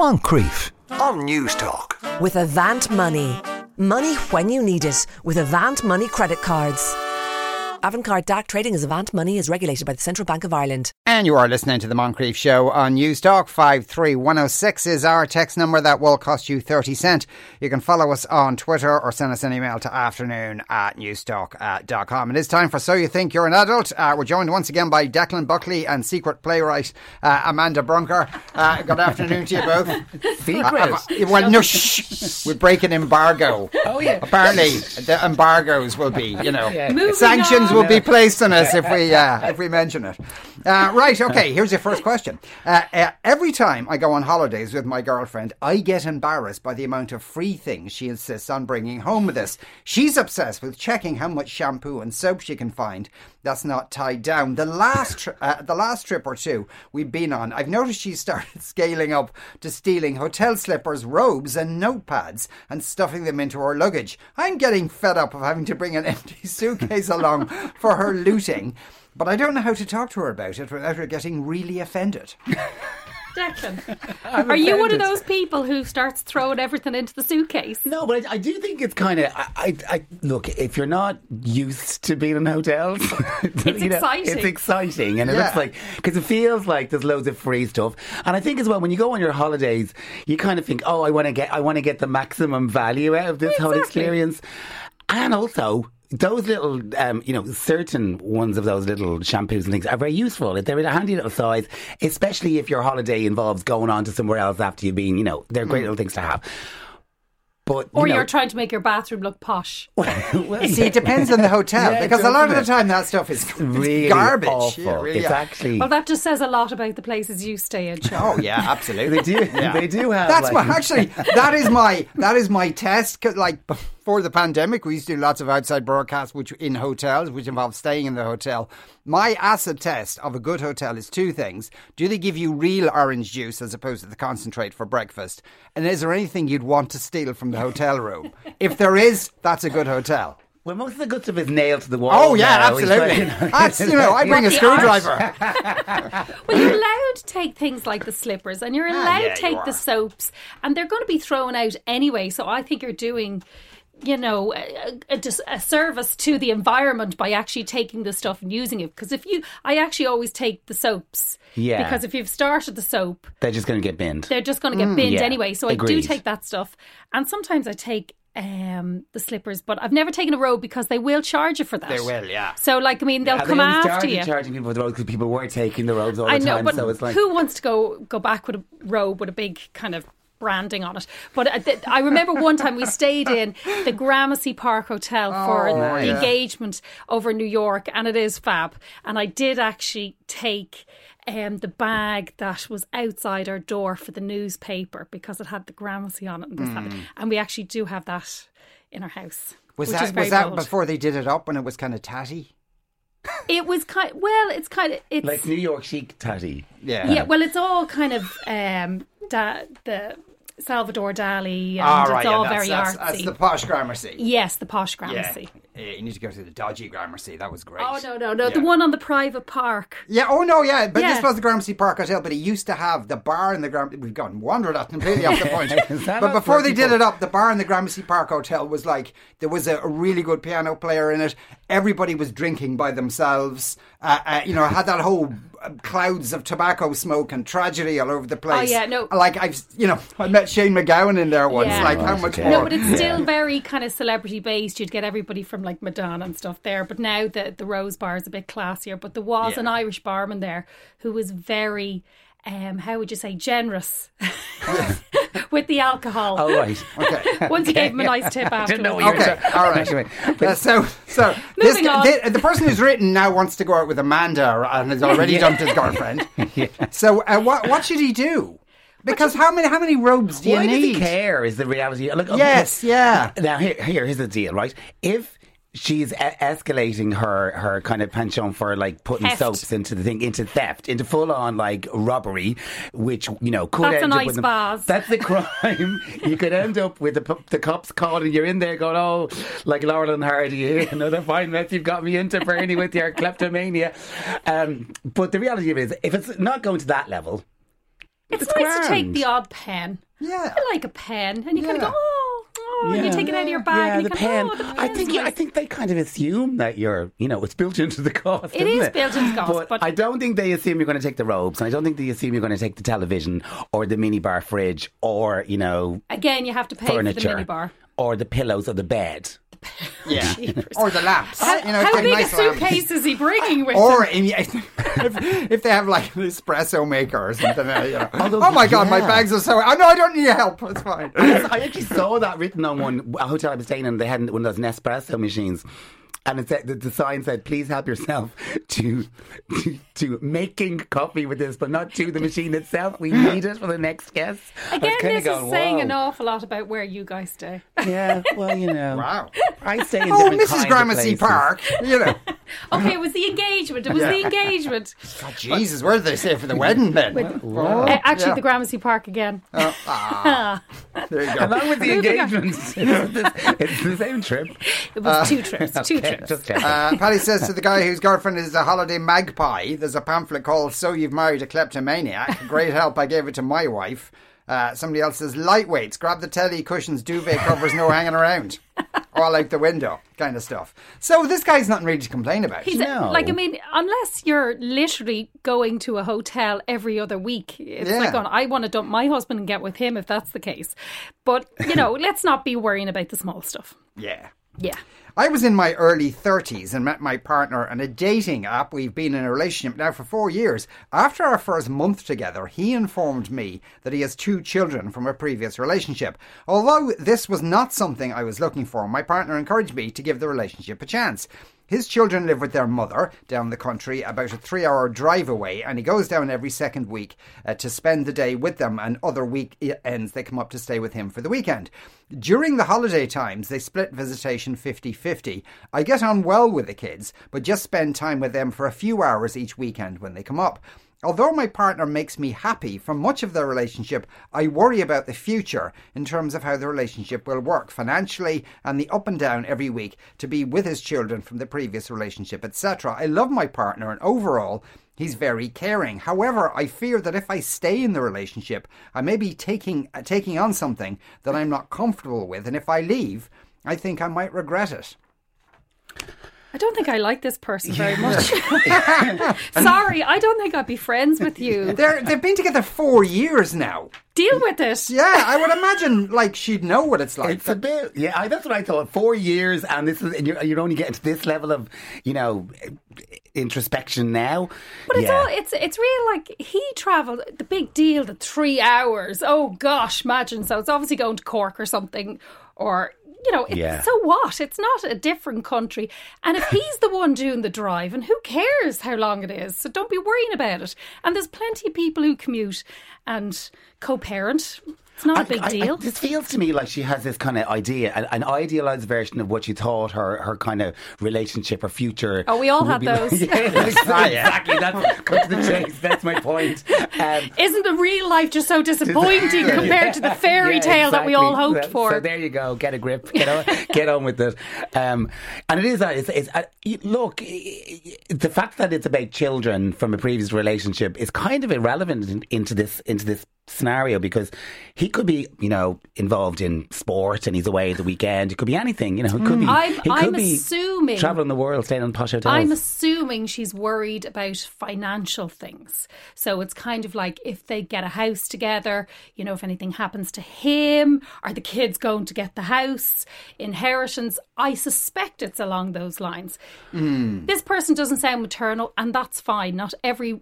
Moncrieff on News Talk. With Avant Money. Money when you need it with Avant Money credit cards. Avantcard DAC trading as Avant Money is regulated by the Central Bank of Ireland. And you are listening to the Moncrieff Show on News Talk. 53106 is our text number that will cost you 30 cent. You can follow us on Twitter or send us an email to afternoon at newstalk.com. It is time for So You Think You're an Adult. Uh, we're joined once again by Declan Buckley and secret playwright uh, Amanda Brunker. Uh, good afternoon to you both. Secret? Uh, uh, well, no, shh. We break an embargo. Oh, yeah. Apparently, the embargoes will be, you know, Yeah. Sanctions on. will be placed on us if we uh, if we mention it. Right. Okay. Here's your first question. Uh, uh, every time I go on holidays with my girlfriend, I get embarrassed by the amount of free things she insists on bringing home with us. She's obsessed with checking how much shampoo and soap she can find that's not tied down. The last tri- uh, the last trip or two we've been on, I've noticed she's started scaling up to stealing hotel slippers, robes, and notepads and stuffing them into her luggage. I'm getting fed up of having to bring an empty suitcase along for her looting. But I don't know how to talk to her about it without her getting really offended. Declan, are you one of those people who starts throwing everything into the suitcase? No, but I, I do think it's kind of. I, I, I look if you're not used to being in hotels, it's exciting. It's exciting, and it Yeah. looks like because it feels like there's loads of free stuff. And I think as well when you go on your holidays, you kind of think, oh, I want to get, I want to get the maximum value out of this whole experience, and also. Those little, um, you know, certain ones of those little shampoos and things are very useful. They're in a handy little size, especially if your holiday involves going on to somewhere else after you've been, you know, they're great little things to have. But Or you you know, are trying to make your bathroom look posh. well, See, it depends on the hotel Yeah, because a lot of the time that stuff is really garbage. Awful. Yeah, really, it's yeah. actually. Well, that just says a lot about the places you stay in, Sean. Oh yeah, absolutely. they do. They do have. That's like, my actually. That is my that is my test. 'cause, like before the pandemic, we used to do lots of outside broadcasts, which in hotels, which involve staying in the hotel. My acid test of a good hotel is two things: Do they give you real orange juice as opposed to the concentrate for breakfast? And is there anything you'd want to steal from the hotel room? if there is, that's a good hotel. Well, most of the good stuff is nailed to the wall. Oh yeah, now. It's absolutely. like- That's you know, I bring a What, the art? screwdriver. Well, you're allowed to take things like the slippers and you're allowed Ah, yeah, to take the soaps, and they're going to be thrown out anyway. So I think you're doing. You know, a, a, a service to the environment by actually taking the stuff and using it. Because if you, I actually always take the soaps. Yeah. Because if you've started the soap, They're just going to get binned. they're just going to get binned yeah, anyway. So I do take that stuff, and sometimes I take um, the slippers, but I've never taken a robe because they will charge you for that. They will, yeah. So, like, I mean, they'll Have come they only after started you. charging people for the robes because people were taking the robes all the I know, time. but so it's like who wants to go go back with a robe with a big kind of branding on it? But I, th- I remember one time we stayed in the Gramercy Park Hotel for Oh, the yeah. engagement over in New York, and it is fab. And I did actually take. Um, the bag that was outside our door for the newspaper because it had the Gramercy on it, and, this, that. and we actually do have that in our house. Was which is that was that bold. before they did it up when it was kind of tatty? It was kind. Well, it's kind of it's like New York chic tatty. Yeah. Yeah, well, it's all kind of um, da- the Salvador Dali, and Ah, it's right, yeah, all that's, very that's, artsy. that's the posh Gramercy. Yes, the posh Gramercy. Yeah, you need to go to the dodgy Gramercy. That was great. Oh no, no, no! The one on the private park. Yeah, oh no, yeah, but Yeah. this was the Gramercy Park Hotel, but it used to have the bar in the Gramercy. We've gone wandered off completely off the point. But before they people- did it up, the bar in the Gramercy Park Hotel was like there was a, a really good piano player in it. Everybody was drinking by themselves. Uh, uh, you know, it had that whole clouds of tobacco smoke and tragedy all over the oh, place. Oh, yeah, no. Like I've, you know, I met Shane MacGowan in there once. Yeah. Like how Right, much okay. more? No, but it's still very kind of celebrity based. You'd get everybody from like Madonna and stuff there. But now the the Rose Bar is a bit classier. But there was Yeah. an Irish barman there who was very, um, how would you say, generous with the alcohol. Oh right. okay. Once he gave him a nice tip I didn't know what you were Okay, all right. Anyway, Uh, so, so this, Moving on. the, the person who's written now wants to go out with Amanda and has already dumped his girlfriend. So, uh, what what should he do? Because how many how many robes do you Why does need? he care? Is the reality? Look, Yes, yeah. Now here, here, here's the deal, right? If she's e- escalating her her kind of penchant for like putting Theft. soaps into the thing into theft into full on like robbery which you know could That's end a up nice with them- bars. that's the crime you could end up with the, the cops calling you're in there going oh like Laurel and Hardy another fine mess you've got me into Bernie with your kleptomania um, but the reality of it is if it's not going to that level It's, It's nice to take the odd pen. Yeah. I like a pen, and you kind of go, oh, oh, and you take it out of your bag, Yeah, and the kind pen. of, oh, the I think yeah, I think they kind of assume that you're, you know, it's built into the cost. It is built into the cost, but, but- I don't think they assume you're going to take the robes, and I don't think they assume you're going to take the television or the minibar fridge or you know Again, you have to pay for furniture the minibar. or the pillows of the bed. Yeah. Jeepers. Or the lamps. How, you know, how big nice a lamps. suitcase is he bringing with Or him? in, if, if they have like an espresso maker or something, uh, you know. Although, oh my god, my bags are so. Oh no, I don't need help. It's fine. I actually saw that written on one a hotel I was staying in. They had one of those Nespresso machines. And it said, the, the sign said, "Please help yourself to, to to making coffee with this, but not to the machine itself. We need it for the next guest." Again, this going, is saying "Whoa." an awful lot about where you guys stay. Yeah, well, you know, Wow. I stay in Oh, different Mrs. kinds Gramercy places. Park. You know. Okay, it was the engagement. It was the engagement. God, Jesus, where did they say for the wedding then? Oh, Uh, actually, yeah. the Gramercy Park again. Oh, ah. there you go. Along with the Moving on. engagement, it's, the- it's the same trip. It was two trips. Two Okay, trips. just. Uh, Paddy says to the guy whose girlfriend is a holiday magpie, there's a pamphlet called So You've Married a Kleptomaniac. Great help, I gave it to my wife. Uh, somebody else says lightweights, grab the telly, cushions, duvet covers, no hanging around. All out the window, kind of stuff. So this guy's nothing really to complain about. He's No. like, I mean, unless you're literally going to a hotel every other week, it's Yeah. like, going, I want to dump my husband and get with him if that's the case. But you know, let's not be worrying about the small stuff. yeah. Yeah. I was in my early 30s and met my partner on a dating app. We've been in a relationship now for four years. After our first month together, he informed me that he has two children from a previous relationship. Although this was not something I was looking for, my partner encouraged me to give the relationship a chance. His children live with their mother down the country, about a three hour drive away, and he goes down every second week uh, to spend the day with them, and other weekends they come up to stay with him for the weekend. During the holiday times, they split visitation 50 50. I get on well with the kids, but just spend time with them for a few hours each weekend when they come up. Although my partner makes me happy for much of the relationship, I worry about the future in terms of how the relationship will work financially and the up and down every week to be with his children from the previous relationship, etc. I love my partner and overall, he's very caring. However, I fear that if I stay in the relationship, I may be taking uh, taking on something that I'm not comfortable with, and if I leave, I think I might regret it. I don't think I like this person very much. Sorry, I don't think I'd be friends with you. They're, they've been together four years now. Deal with it. Yeah, I would imagine like she'd know what it's like. It's a bit, yeah. I, that's what I thought. Four years, and this is, and you're, you're only getting to this level of, you know, introspection now. But it's yeah. all it's it's real like he travelled the big deal the three hours. Oh gosh, imagine so it's obviously going to Cork or something or you know, it's, Yeah. so what? It's not a different country. And if he's the one doing the drive, and who cares how long it is? So don't be worrying about it. And there's plenty of people who commute and co parent. It's not a big I- I- deal. this feels to me like she has this kind of idea, an, an idealized version of what she thought her, her kind of relationship or future. Oh, we all would had be like. those. Yeah, exactly. exactly. That's cut to the chase. That's my point. Um, Isn't the real life just so disappointing compared to the fairy Yeah, tale that we all hoped So- for? So there you go. Get a grip. Get on, get on with it. Um, and it is that. It's, it's uh, look. i- i- The fact that it's about children from a previous relationship is kind of irrelevant in, into this into this scenario because he could be, you know, involved in sport and he's away at the weekend. It could be anything. You know, it could be. Mm. I'm- he could I'm be assuming- traveling the world, staying on posh hotels. I'm assuming she's worried about financial things. So it's kind of like if they get a house together, you know, if anything happens to him, are the kids going to get the house, inheritance? I suspect it's along those lines. This person doesn't sound maternal, and that's fine. Not every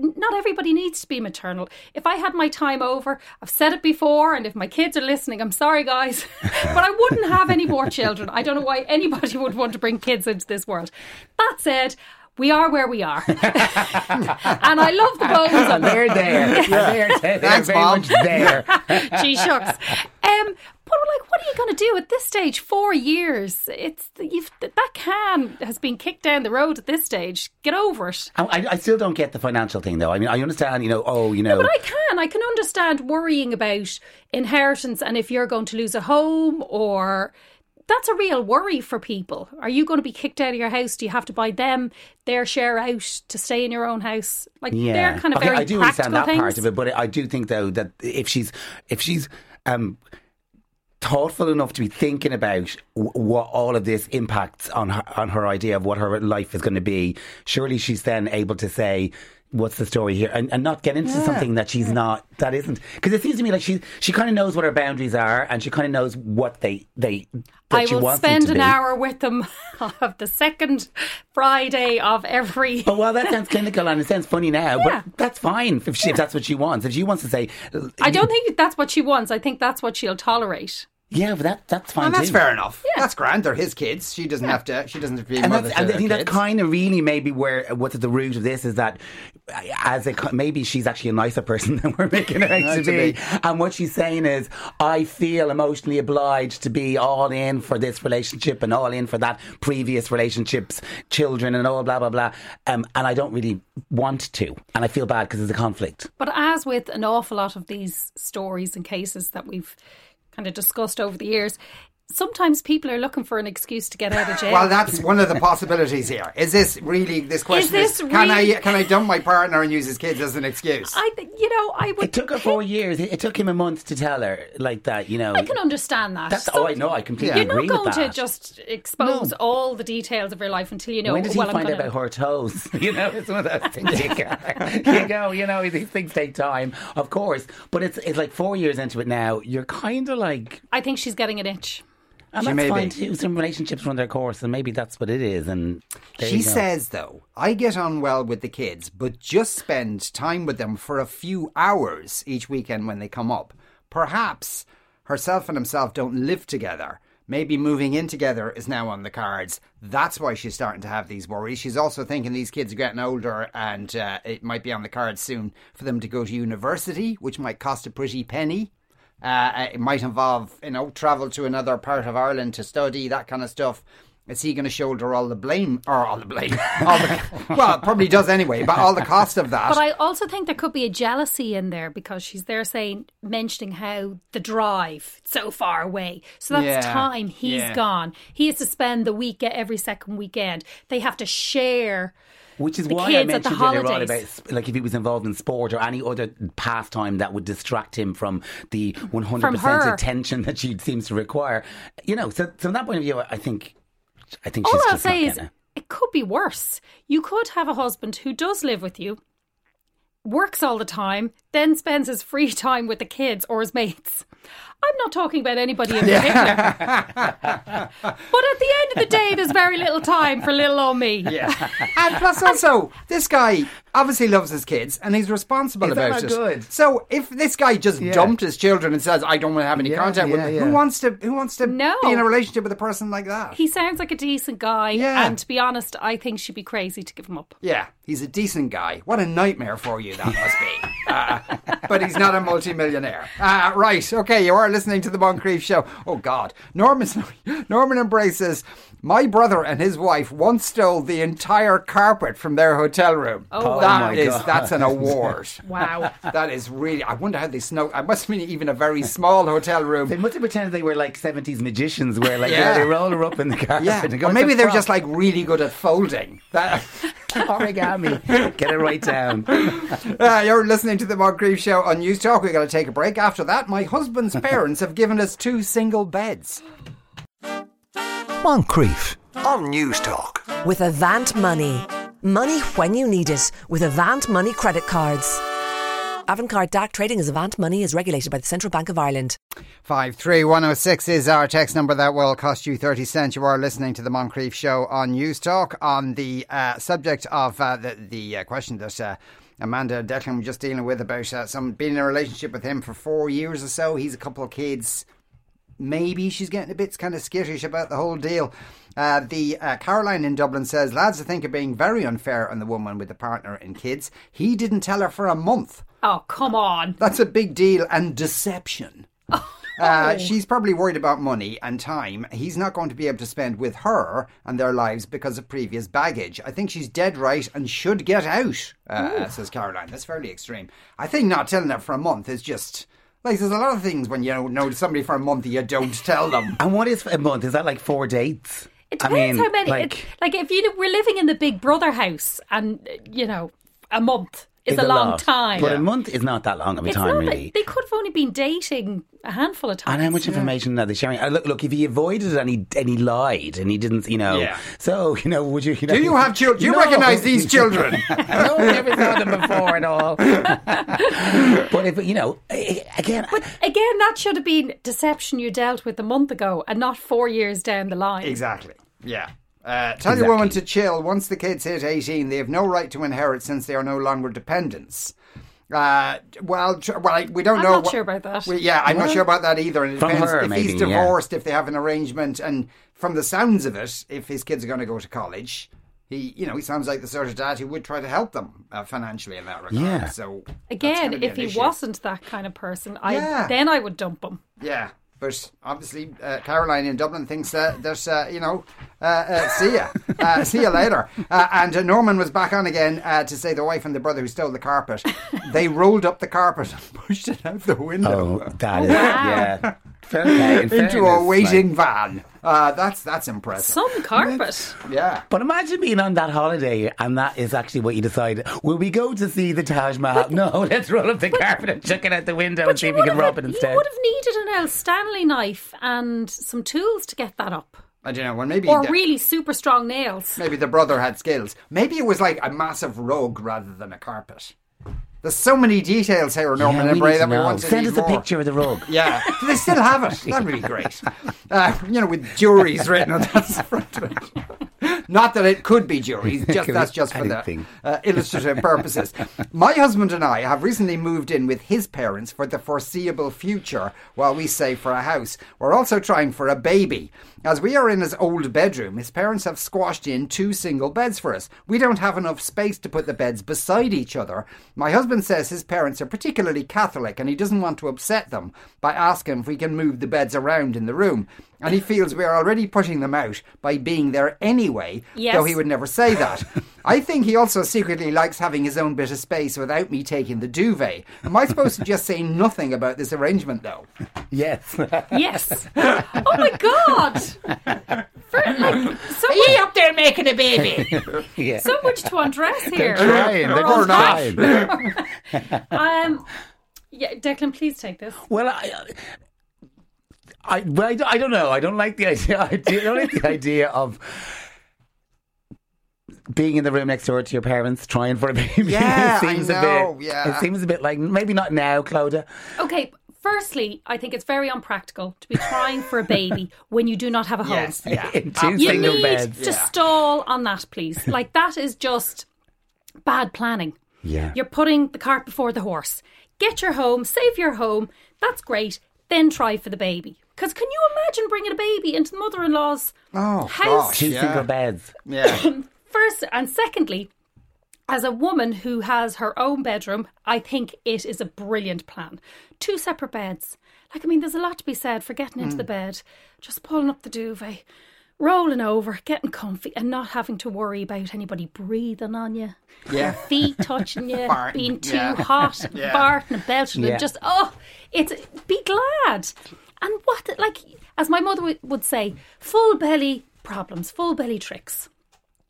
not everybody needs to be maternal. If I had my time over, I've said it before, and if my kids are listening, I'm sorry, guys, but I wouldn't have any more children. I don't know why anybody would want to bring kids into this world. That said, we are where we are, and I love the bones of and they're there. And they're, they're Thanks, very Mom. much there. Gee shucks. Um, but like, what are you going to do at this stage? Four years. It's you've that can has been kicked down the road at this stage. Get over it. I, I still don't get the financial thing though. I mean, I understand, you know, oh, you know. But I can. I can understand worrying about inheritance and if you're going to lose a home or that's a real worry for people. Are you going to be kicked out of your house? Do you have to buy them their share out to stay in your own house? Like they're kind of okay, very I do practical understand that things. part of it, but I do think though that if she's if she's um, thoughtful enough to be thinking about w- what all of this impacts on her, on her idea of what her life is going to be, surely she's then able to say. What's the story here, and, and not get into something that she's not, that isn't, because it seems to me like she she kind of knows what her boundaries are, and she kind of knows what they they. That I will spend an be. hour with them of the second Friday of every. But while that sounds clinical and it sounds funny now, Yeah. but that's fine if, she, if that's what she wants. If she wants to say, uh, I don't think that's what she wants. I think that's what she'll tolerate. Yeah, but that that's fine And that's too. fair enough. Yeah. That's grand. They're his kids. She doesn't have to. She doesn't have to be a and, mother to and I think that's kids. kind of really maybe where what's at the root of this is that as a maybe she's actually a nicer person than we're making her out to to be. be. And what she's saying is, I feel emotionally obliged to be all in for this relationship and all in for that previous relationships, children, and all blah blah blah. Um, and I don't really want to, and I feel bad because there's a conflict. But as with an awful lot of these stories and cases that we've kind of discussed over the years, sometimes people are looking for an excuse to get out of jail. Well, that's one of the possibilities here. Is this really this question? Is this can really- I can I dump my partner and use his kids as an excuse? I, you know, I would. It took her four years. It, it took him a month to tell her like that. You know, I can understand that. That's Some- oh, I know. I completely You're not agree going to just expose No. all the details of your life until you know. when does he well, I'm find out about her toes? You know, it's one of those things. You go, you go, you know, these things take time, of course. But it's it's like four years into it now. You're kind of like, I think she's getting an itch. And She that's fine be. too. Some relationships run their course, and maybe that's what it is. And She says, though, I get on well with the kids, but just spend time with them for a few hours each weekend when they come up. Perhaps herself and himself don't live together. Maybe moving in together is now on the cards. That's why she's starting to have these worries. She's also thinking these kids are getting older and uh, it might be on the cards soon for them to go to university, which might cost a pretty penny. Uh, it might involve, you know, travel to another part of Ireland to study, that kind of stuff. Is he going to shoulder all the blame, or all the blame? All the, well, probably does anyway, but all the cost of that. But I also think there could be a jealousy in there because she's there saying, mentioning how the drive so far away. So that's Yeah, time he's yeah. gone. He has to spend the week every second weekend. They have to share. Which is the why I mentioned earlier on about like if he was involved in sport or any other pastime that would distract him from the 100% attention that she seems to require. You know, so, so from that point of view, I think, I think All she's I'll say is it. it could be worse. You could have a husband who does live with you, works all the time, then spends his free time with the kids or his mates. I'm not talking about anybody in particular. but at the end of the day, there's very little time for little old me. yeah. and plus, also, this guy obviously loves his kids and he's responsible Is that about it. good? So if this guy just Yeah. dumped his children and says, "I don't want to have any Yeah, contact with them," yeah. who wants to? Who wants to No. be in a relationship with a person like that? He sounds like a decent guy, Yeah. and to be honest, I think she'd be crazy to give him up. Yeah, he's a decent guy. What a nightmare for you that must be. Uh, but he's not a multimillionaire. Uh, right, okay, you are listening to the Moncrieff Show. Oh, God. Norman, Norman embraces. My brother and his wife once stole the entire carpet from their hotel room. Oh, That my is- God. that's an award. Wow. That is really. I wonder how they snow. I must mean even a very small hotel room. They must have pretended they were like seventies magicians, where like Yeah. they roll her up in the carpet. Yeah, and go, or maybe "It's they're prop." just like really good at folding. That, origami. Get it right down. Uh, you're listening to the Moncrieff Show on News Talk. We're going to take a break. After that, my husband's parents have given us two single beds. Moncrieff on News Talk. With Avant Money. Money when you need it with Avant Money credit cards. Avantcard DAC trading as Avant Money is regulated by the Central Bank of Ireland. 53106 is our text number that will cost you 30 cents. You are listening to the Moncrieff Show on News Talk on the uh, subject of uh, the, the uh, question that. Uh, Amanda Declan was just dealing with about uh, some being in a relationship with him for four years or so. He's a couple of kids. Maybe she's getting a bit kind of skittish about the whole deal. Uh, the uh, Caroline in Dublin says lads, I think are being very unfair on the woman with the partner and kids. He didn't tell her for a month. Oh, come on. That's a big deal and deception. Uh, she's probably worried about money and time. He's not going to be able to spend with her and their lives because of previous baggage. I think she's dead right and should get out, uh, says Caroline. That's fairly extreme. I think not telling her for a month is just Like, there's a lot of things when you know, know somebody for a month that you don't tell them. And what is a month? Is that like four dates? It I depends mean, how many. Like, it- like if you were living in the Big Brother house, and you know, a month is it's a long lot. time. But a month is not that long of a it's time, not. really. They could have only been dating a handful of times. And how much information are they sharing? Uh, look, look. If he avoided and he and he lied and he didn't, you know. Yeah. So you know, would you? you know, Do you have children? Do you No. recognise these children? no, never saw them before at all. but if you know, again, Again, that should have been deception you dealt with a month ago, and not four years down the line. Exactly. Yeah. Uh, tell your woman to chill. Once the kids hit 18, they have no right to inherit since they are no longer dependents. Uh, well, tr- well, I- we don't I'm know. not what- sure about that. we- yeah, I'm not sure about that either. And it From depends her, if he's maybe, yeah. divorced, if they have an arrangement, and from the sounds of it, if his kids are going to go to college, he, you know, he sounds like the sort of dad who would try to help them uh, financially in that regard. Yeah. So Again, if he issue. wasn't that kind of person, I Yeah. then I would dump him. Yeah, but obviously uh, Caroline in Dublin thinks uh, that uh, you know, uh, uh, see ya, uh, see ya later. Uh, and uh, Norman was back on again uh, to say the wife and the brother who stole the carpet, they rolled up the carpet and pushed it out the window oh, that is yeah. Fair play, into fairness, a like- waiting van. Uh, that's that's impressive. Some carpet. yeah. But imagine being on that holiday and that is actually what you decide. Will we go to see the Taj Mahal? no, let's roll up the carpet and chuck it out the window and see if we can have- rob it instead. You would have needed an El Stanley knife and some tools to get that up, I don't know. Well, maybe or the, really super strong nails. maybe the brother had skills. Maybe it was like a massive rug rather than a carpet. There's so many details here, Norman Yeah, we Bray, that we want to Send us a picture of the rug. Yeah, do they still have it? That'd be great. Uh, you know, with Jurys written on that front of it. Not that it could be Jurys, just that's just for the uh, illustrative purposes. My husband and I have recently moved in with his parents for the foreseeable future while we save for a house. We're also trying for a baby. As we are in his old bedroom, his parents have squashed in two single beds for us. We don't have enough space to put the beds beside each other. My husband says his parents are particularly Catholic and he doesn't want to upset them by asking if we can move the beds around in the room. And he feels we are already putting them out by being there anyway, Yes. though he would never say that. I think he also secretly likes having his own bit of space without me taking the duvet. Am I supposed to just say nothing about this arrangement, though? Yes. Yes. oh my god. For, like, so, up there making a baby? yeah. so much to undress here. trying. They're Or trying. Um, yeah, Declan, please take this. Well, I, I, well, I, don't- I don't know. I don't like the idea. I don't like the idea of being in the room next door to your parents, trying for a baby. Yeah, it I know, A bit, yeah. it seems a bit like maybe not now, Clodagh. Okay, firstly, I think it's very unpractical to be trying for a baby when you do not have a home. yes, yeah. In two You need beds. to stall on that, please. Like that is just bad planning. Yeah. You're putting the cart before the horse. Get your home, save your home. That's great. Then try for the baby. Because can you imagine bringing a baby into the mother-in-law's Oh, house? gosh. Two Yeah. single beds. Yeah. First and secondly, as a woman who has her own bedroom, I think it is a brilliant plan. Two separate beds. Like, I mean, there's a lot to be said for getting Mm. into the bed, just pulling up the duvet, rolling over, getting comfy, and not having to worry about anybody breathing on you, Yeah. feet touching you, Farting, being too yeah. hot, Yeah. farting and belching, Yeah. and just, oh, it's, be glad. And what, like, as my mother would- would say, full belly problems, full belly tricks.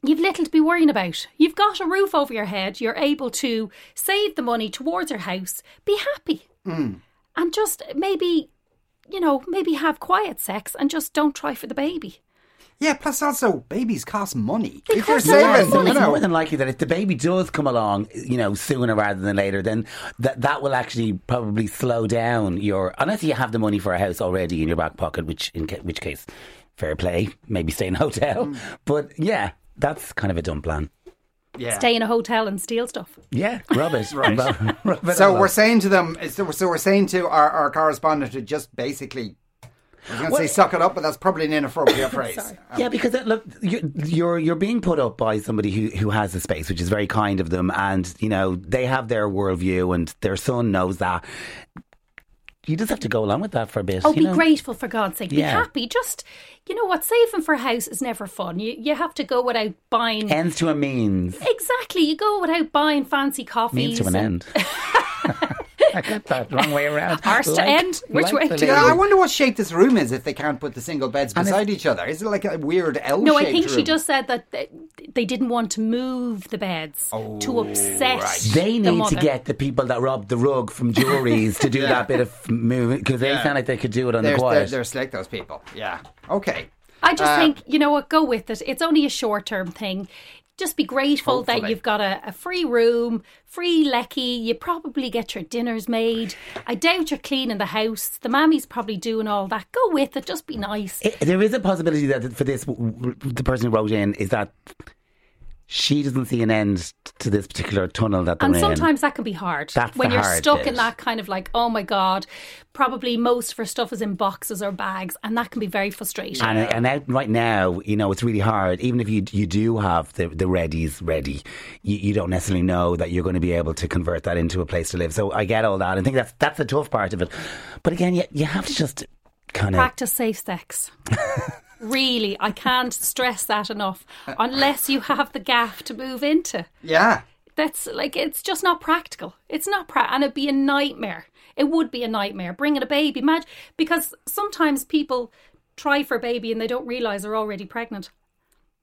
You've little to be worrying about. You've got a roof over your head. You're able to save the money towards your house. Be happy. Mm. And just maybe, you know, maybe have quiet sex and just don't try for the baby. Yeah, plus also, babies cost money. They if you're cost a lot saving, money. It's know. more than likely that if the baby does come along, you know, sooner rather than later, then that that will actually probably slow down your. Unless you have the money for a house already in your back pocket, which in ca- which case, fair play, maybe stay in a hotel. Mm. But yeah, that's kind of a dumb plan. Yeah. Stay in a hotel and steal stuff. Yeah, rub it. right. rub it So we're saying to them, so so we're saying to our, our correspondent to just basically, I was going to say suck it up, but that's probably an inappropriate phrase. Yeah, because uh, look, you're, you're you're being put up by somebody who who has a space, which is very kind of them, and you know they have their worldview, and their son knows that. You just have to go along with that for a bit. Oh, you be know? grateful for God's sake. Be happy. Just, you know what? Saving for a house is never fun. You you have to go without buying. Ends to a means. Exactly. You go without buying fancy coffees. Means to an and- end. I got that wrong way around. Arse to end? Which way to Yeah. I wonder what shape this room is if they can't put the single beds beside each other. Is it like a weird L shape? No, I shaped think she just said that they, they didn't want to move the beds to upset. right. They the need to get the people that robbed the rug from jewelries to do that bit of moving because they Yeah. sound like they could do it on They're, the they're, quiet. they're slick, those people. Yeah. Okay. I just Uh, think, you know what, go with it. It's only a short term thing. Just be grateful that you've got a, a free room, free lecky. You probably get your dinners made. I doubt you're cleaning the house. The mammy's probably doing all that. Go with it. Just be nice. I- there is a possibility that for this, the person who wrote in is that she doesn't see an end to this particular tunnel that they're And in. sometimes that can be hard. That's when you're stuck bit. in that kind of like, oh my God, probably most of her stuff is in boxes or bags, and that can be very frustrating. And, and out right now, you know, it's really hard. Even if you you do have the, the readies ready, you, you don't necessarily know that you're going to be able to convert that into a place to live. So I get all that. I think that's that's the tough part of it. But again, you, you have to just kind of Practice safe sex. really, I can't stress that enough. Unless you have the gaff to move into. Yeah. That's like it's just not practical. It's not pra- and it'd be a nightmare. It would be a nightmare bringing a baby. Imagine because sometimes people try for a baby and they don't realize they're already pregnant.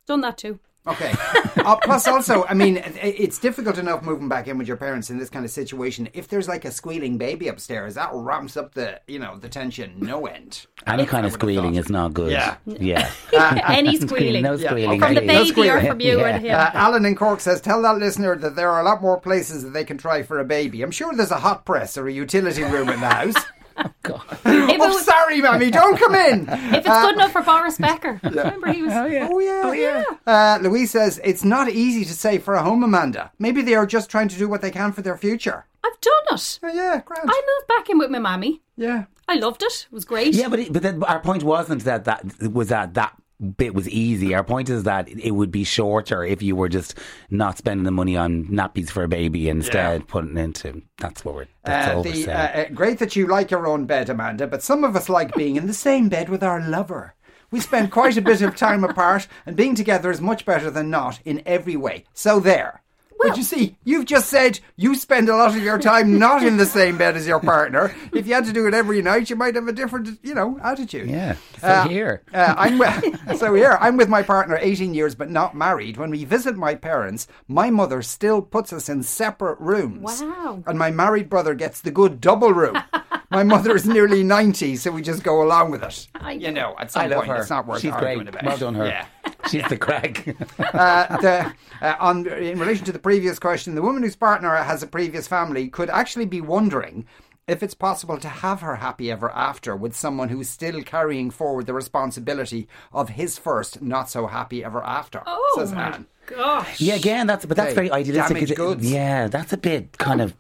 Done that too. Okay. uh, plus, also, I mean, it's difficult enough moving back in with your parents in this kind of situation. If there's like a squealing baby upstairs, that ramps up the, you know, the tension no end. any kind of squealing is not good. Yeah. Yeah. Any squealing no Yeah, squealing. from the okay. please. No baby or from you Yeah. and him. Uh, Alan in Cork says, "Tell that listener that there are a lot more places that they can try for a baby. I'm sure there's a hot press or a utility room in the house. if, oh, it was, sorry, mammy, don't come in. if it's good enough for Boris Becker, remember he was. Oh yeah, oh yeah. Uh, Louise says it's not easy to say for a home, Amanda. Maybe they are just trying to do what they can for their future. I've done it. Oh yeah, grand. I moved back in with my mammy. yeah. I loved it. It was great. Yeah, but it, but then our point wasn't that that was that that bit was easy. Our point is that it would be shorter if you were just not spending the money on nappies for a baby instead Yeah. putting into. That's what we're. That's Uh, the, uh, uh, great that you like your own bed, Amanda, but some of us like being in the same bed with our lover. We spend quite a bit of time apart, and being together is much better than not in every way. So there. But you see, you've just said you spend a lot of your time not in the same bed as your partner. If you had to do it every night, you might have a different, you know, attitude. yeah. So Uh, here. Uh, I'm with, so here I'm with my partner 18 years but not married. When we visit my parents, my mother still puts us in separate rooms. Wow. And my married brother gets the good double room. my mother is nearly 90, so we just go along with it. I- you know, at some I love point her. it's not worth She's arguing great. about. Well done, her. Yeah. She's the crack. Uh, the, uh, on, in relation to the previous question, the woman whose partner has a previous family could actually be wondering if it's possible to have her happy ever after with someone who's still carrying forward the responsibility of his first not so happy ever after. Oh says my Anne. gosh. Yeah, again, that's but that's Hey, very idealistic. damaged It- goods. Yeah, that's a bit kind of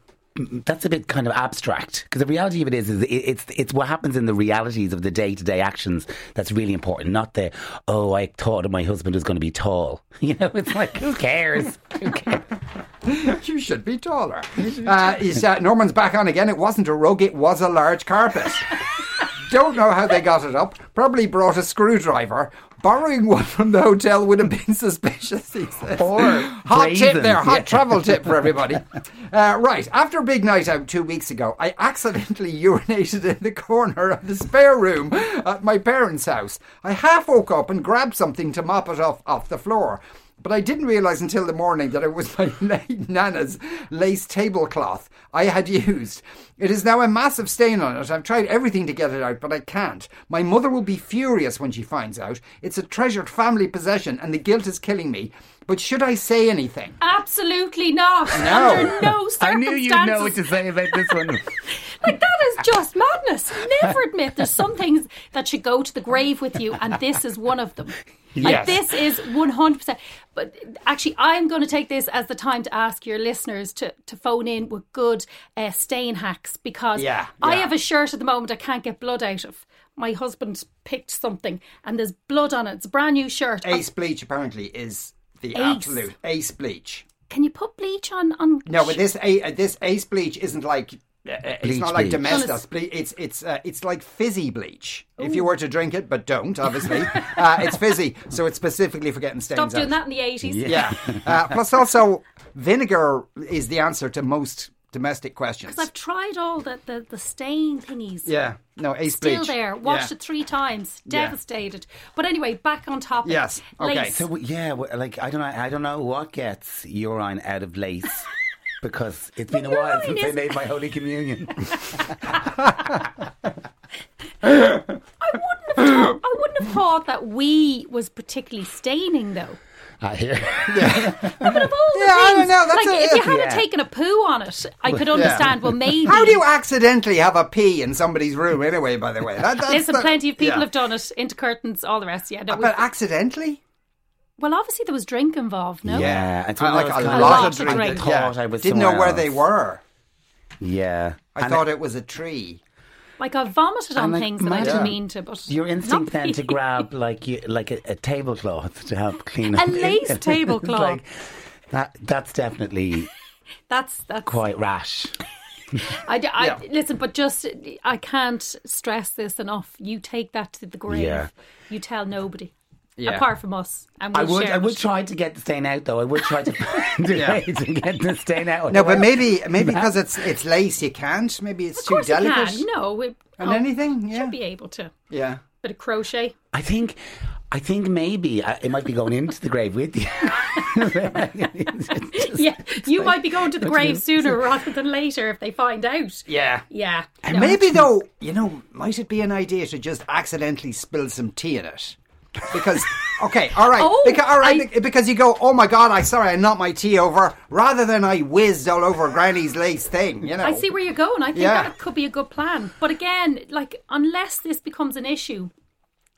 that's a bit kind of abstract because the reality of it is, is it, it's it's what happens in the realities of the day to day actions that's really important. Not the oh, I thought my husband was going to be tall. You know, it's like who cares? Who cares? You should be taller. Uh, uh, Norman's back on again. It wasn't a rug, it was a large carpet. Don't know how they got it up. Probably brought a screwdriver. Borrowing one from the hotel would have been suspicious, he says. Or hot tip there, hot Yeah. travel tip for everybody. Uh, right, after a big night out two weeks ago, I accidentally urinated in the corner of the spare room at my parents' house. I half woke up and grabbed something to mop it off, off the floor. But I didn't realise until the morning that it was my Nana's lace tablecloth I had used. It is now a massive stain on it. I've tried everything to get it out, but I can't. My mother will be furious when she finds out. It's a treasured family possession, and the guilt is killing me. But should I say anything? Absolutely not. No. Under no circumstances. I knew you'd know what to say about this one. Like that is just madness. Never admit there's some things that should go to the grave with you, and this is one of them. Yes. Like this is one hundred percent. But actually, I'm going to take this as the time to ask your listeners to to phone in with good uh, stain hacks because Yeah, I have a shirt at the moment I can't get blood out of. My husband picked something and there's blood on it. It's a brand new shirt. Ace bleach apparently is the Ace. absolute ace bleach. Can you put bleach on on? No, but this a uh, this ace bleach isn't like. Uh, uh, it's Bleach not like domestic bleach. domestos. Ble- it's it's uh, it's like fizzy bleach. If you were to drink it, but don't, obviously, uh, it's fizzy. So it's specifically for getting stains Stop doing out. that in the eighties. Yeah. Uh, plus, also, vinegar is the answer to most domestic questions. Because I've tried all the, the, the stain thingies. yeah, no, ace Still bleach. there. Watched Yeah. it three times. Yeah. Devastated. But anyway, back on topic. Yes, okay. Lace. So yeah, like I don't know, I don't know what gets urine out of lace because it's been a while since I made my holy communion. I wouldn't have. I wouldn't have thought that we was particularly staining though. I hear. But of all the Yeah, I don't know, that's like a- if you hadn't Yeah. taken a poo on it, I could understand. Well, maybe. How do you accidentally have a pee in somebody's room anyway? By the way, that, that's Listen, the- plenty of people yeah. have done it into curtains, all the rest. Yeah, no, But accidentally? well, obviously there was drink involved. No, Yeah, it's I one like a lot kind lot of of drink. drink. I thought I was Didn't know somewhere where they were. Yeah, I And thought it was a tree. Like I've vomited on like, things that I didn't mean to. But Your instinct then to grab like you, like a, a tablecloth to help clean up A lace tablecloth. like, that that's definitely That's that's quite rash. I, I Yeah. listen, but just I can't stress this enough. You take that to the grave. Yeah. You tell nobody, Yeah. apart from us, and I we'll would I would try to get the stain out though. I would try to find a Yeah. way to get the stain out. No, but maybe maybe because it's it's lace, you can't. Maybe it's Of too delicate. you can. No, we, And oh, anything, yeah. should be able to. Yeah. Bit of crochet. I think, I think maybe I, it might be going into the grave with you. Yeah, you might be going to the grave sooner rather than later if they find out. Yeah. Yeah. And No. maybe though, you know, might it be an idea to just accidentally spill some tea in it? Because okay, all right, Oh, because, all right, I- because you go, oh my god, I sorry, I knocked my tea over, rather than I whizzed all over Granny's lace thing. You know, I see where you're going. I think Yeah. that could be a good plan. But again, like unless this becomes an issue,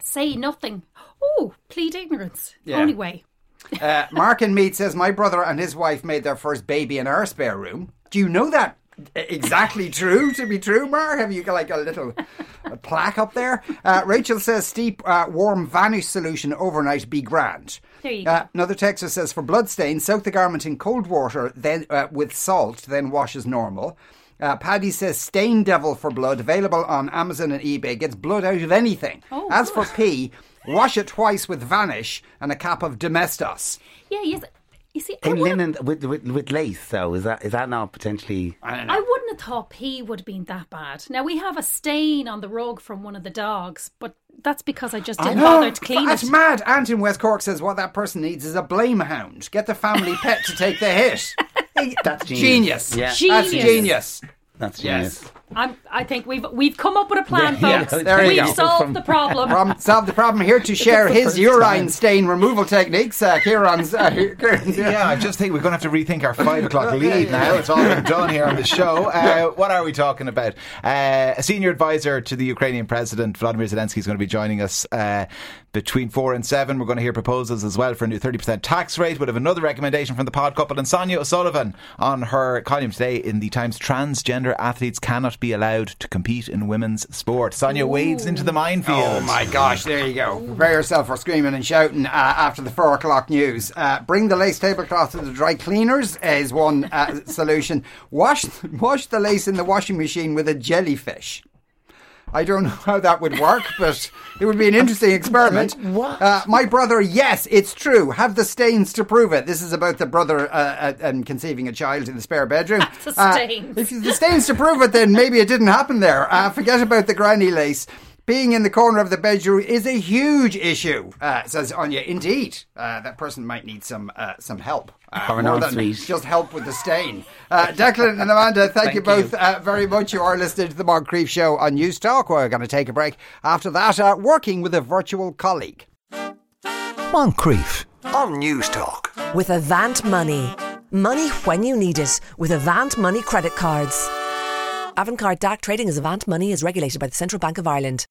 say nothing. Oh, plead ignorance. Yeah. Only way. Uh, Mark and Meath says my brother and his wife made their first baby in our spare room. Do you know that exactly true to be true, Mark? Have you got like a little a plaque up there? Uh, Rachel says steep uh, warm vanish solution overnight be grand. There you go. Uh, another texter says for blood stain, soak the garment in cold water, then uh, with salt, then wash as normal. Uh, Paddy says stain devil for blood available on Amazon and eBay gets blood out of anything. Oh, as for pee, wash it twice with vanish and a cap of Domestos. Yeah, yes. You see, In linen with, with with lace, though, is that is that not potentially? I I, wouldn't have thought pee would have been that bad. Now we have a stain on the rug from one of the dogs, but that's because I just didn't bother to clean That's it. mad. Ant in West Cork says what that person needs is a blame hound. Get the family pet to take the hit. That's genius. genius. Yeah. That's Genius. genius. That's Yes. Genius. I'm, I think we've we've come up with a plan, Yeah, folks. there we've go. solved From- the problem. Problem, solve the problem here to share his urine time. stain removal techniques. Uh, Kieran's. Uh, Kieran's Yeah, I just think we're going to have to rethink our five o'clock lead now. It's all been done here on the show. Uh, what are we talking about? Uh, a senior advisor to the Ukrainian president, Vladimir Zelensky, is going to be joining us uh, between four and seven. We're going to hear proposals as well for a new 30% tax rate. We'll have another recommendation from the pod couple and Sonia O'Sullivan on her column today in the Times Transgender athletes cannot be allowed to compete in women's sport. Sonia wades into the minefield. Oh my gosh, there you go. Prepare yourself for screaming and shouting uh, after the four o'clock news. Uh, bring the lace tablecloth to the dry cleaners is one uh, solution. Wash, wash the lace in the washing machine with a jellyfish. I don't know how that would work, but it would be an interesting experiment. What? Uh, my brother, yes, it's true. Have the stains to prove it. This is about the brother uh, uh, and conceiving a child in the spare bedroom. The Uh, stains. if the stains to prove it, then maybe it didn't happen there. Uh, forget about the granny lace. Being in the corner of the bedroom is a huge issue, uh, says Anya. Indeed, uh, that person might need some uh, some help. Uh, more ensuite. than just help with the stain. Uh, Declan and Amanda, thank, you both Uh, very much. You are listening to the Moncrieff Show on News Talk. We're going to take a break. After that, uh, working with a virtual colleague. Moncrieff on News Talk. With Avant Money. Money when you need it with Avant Money credit cards. Avantcard DAC trading as Avant Money is regulated by the Central Bank of Ireland.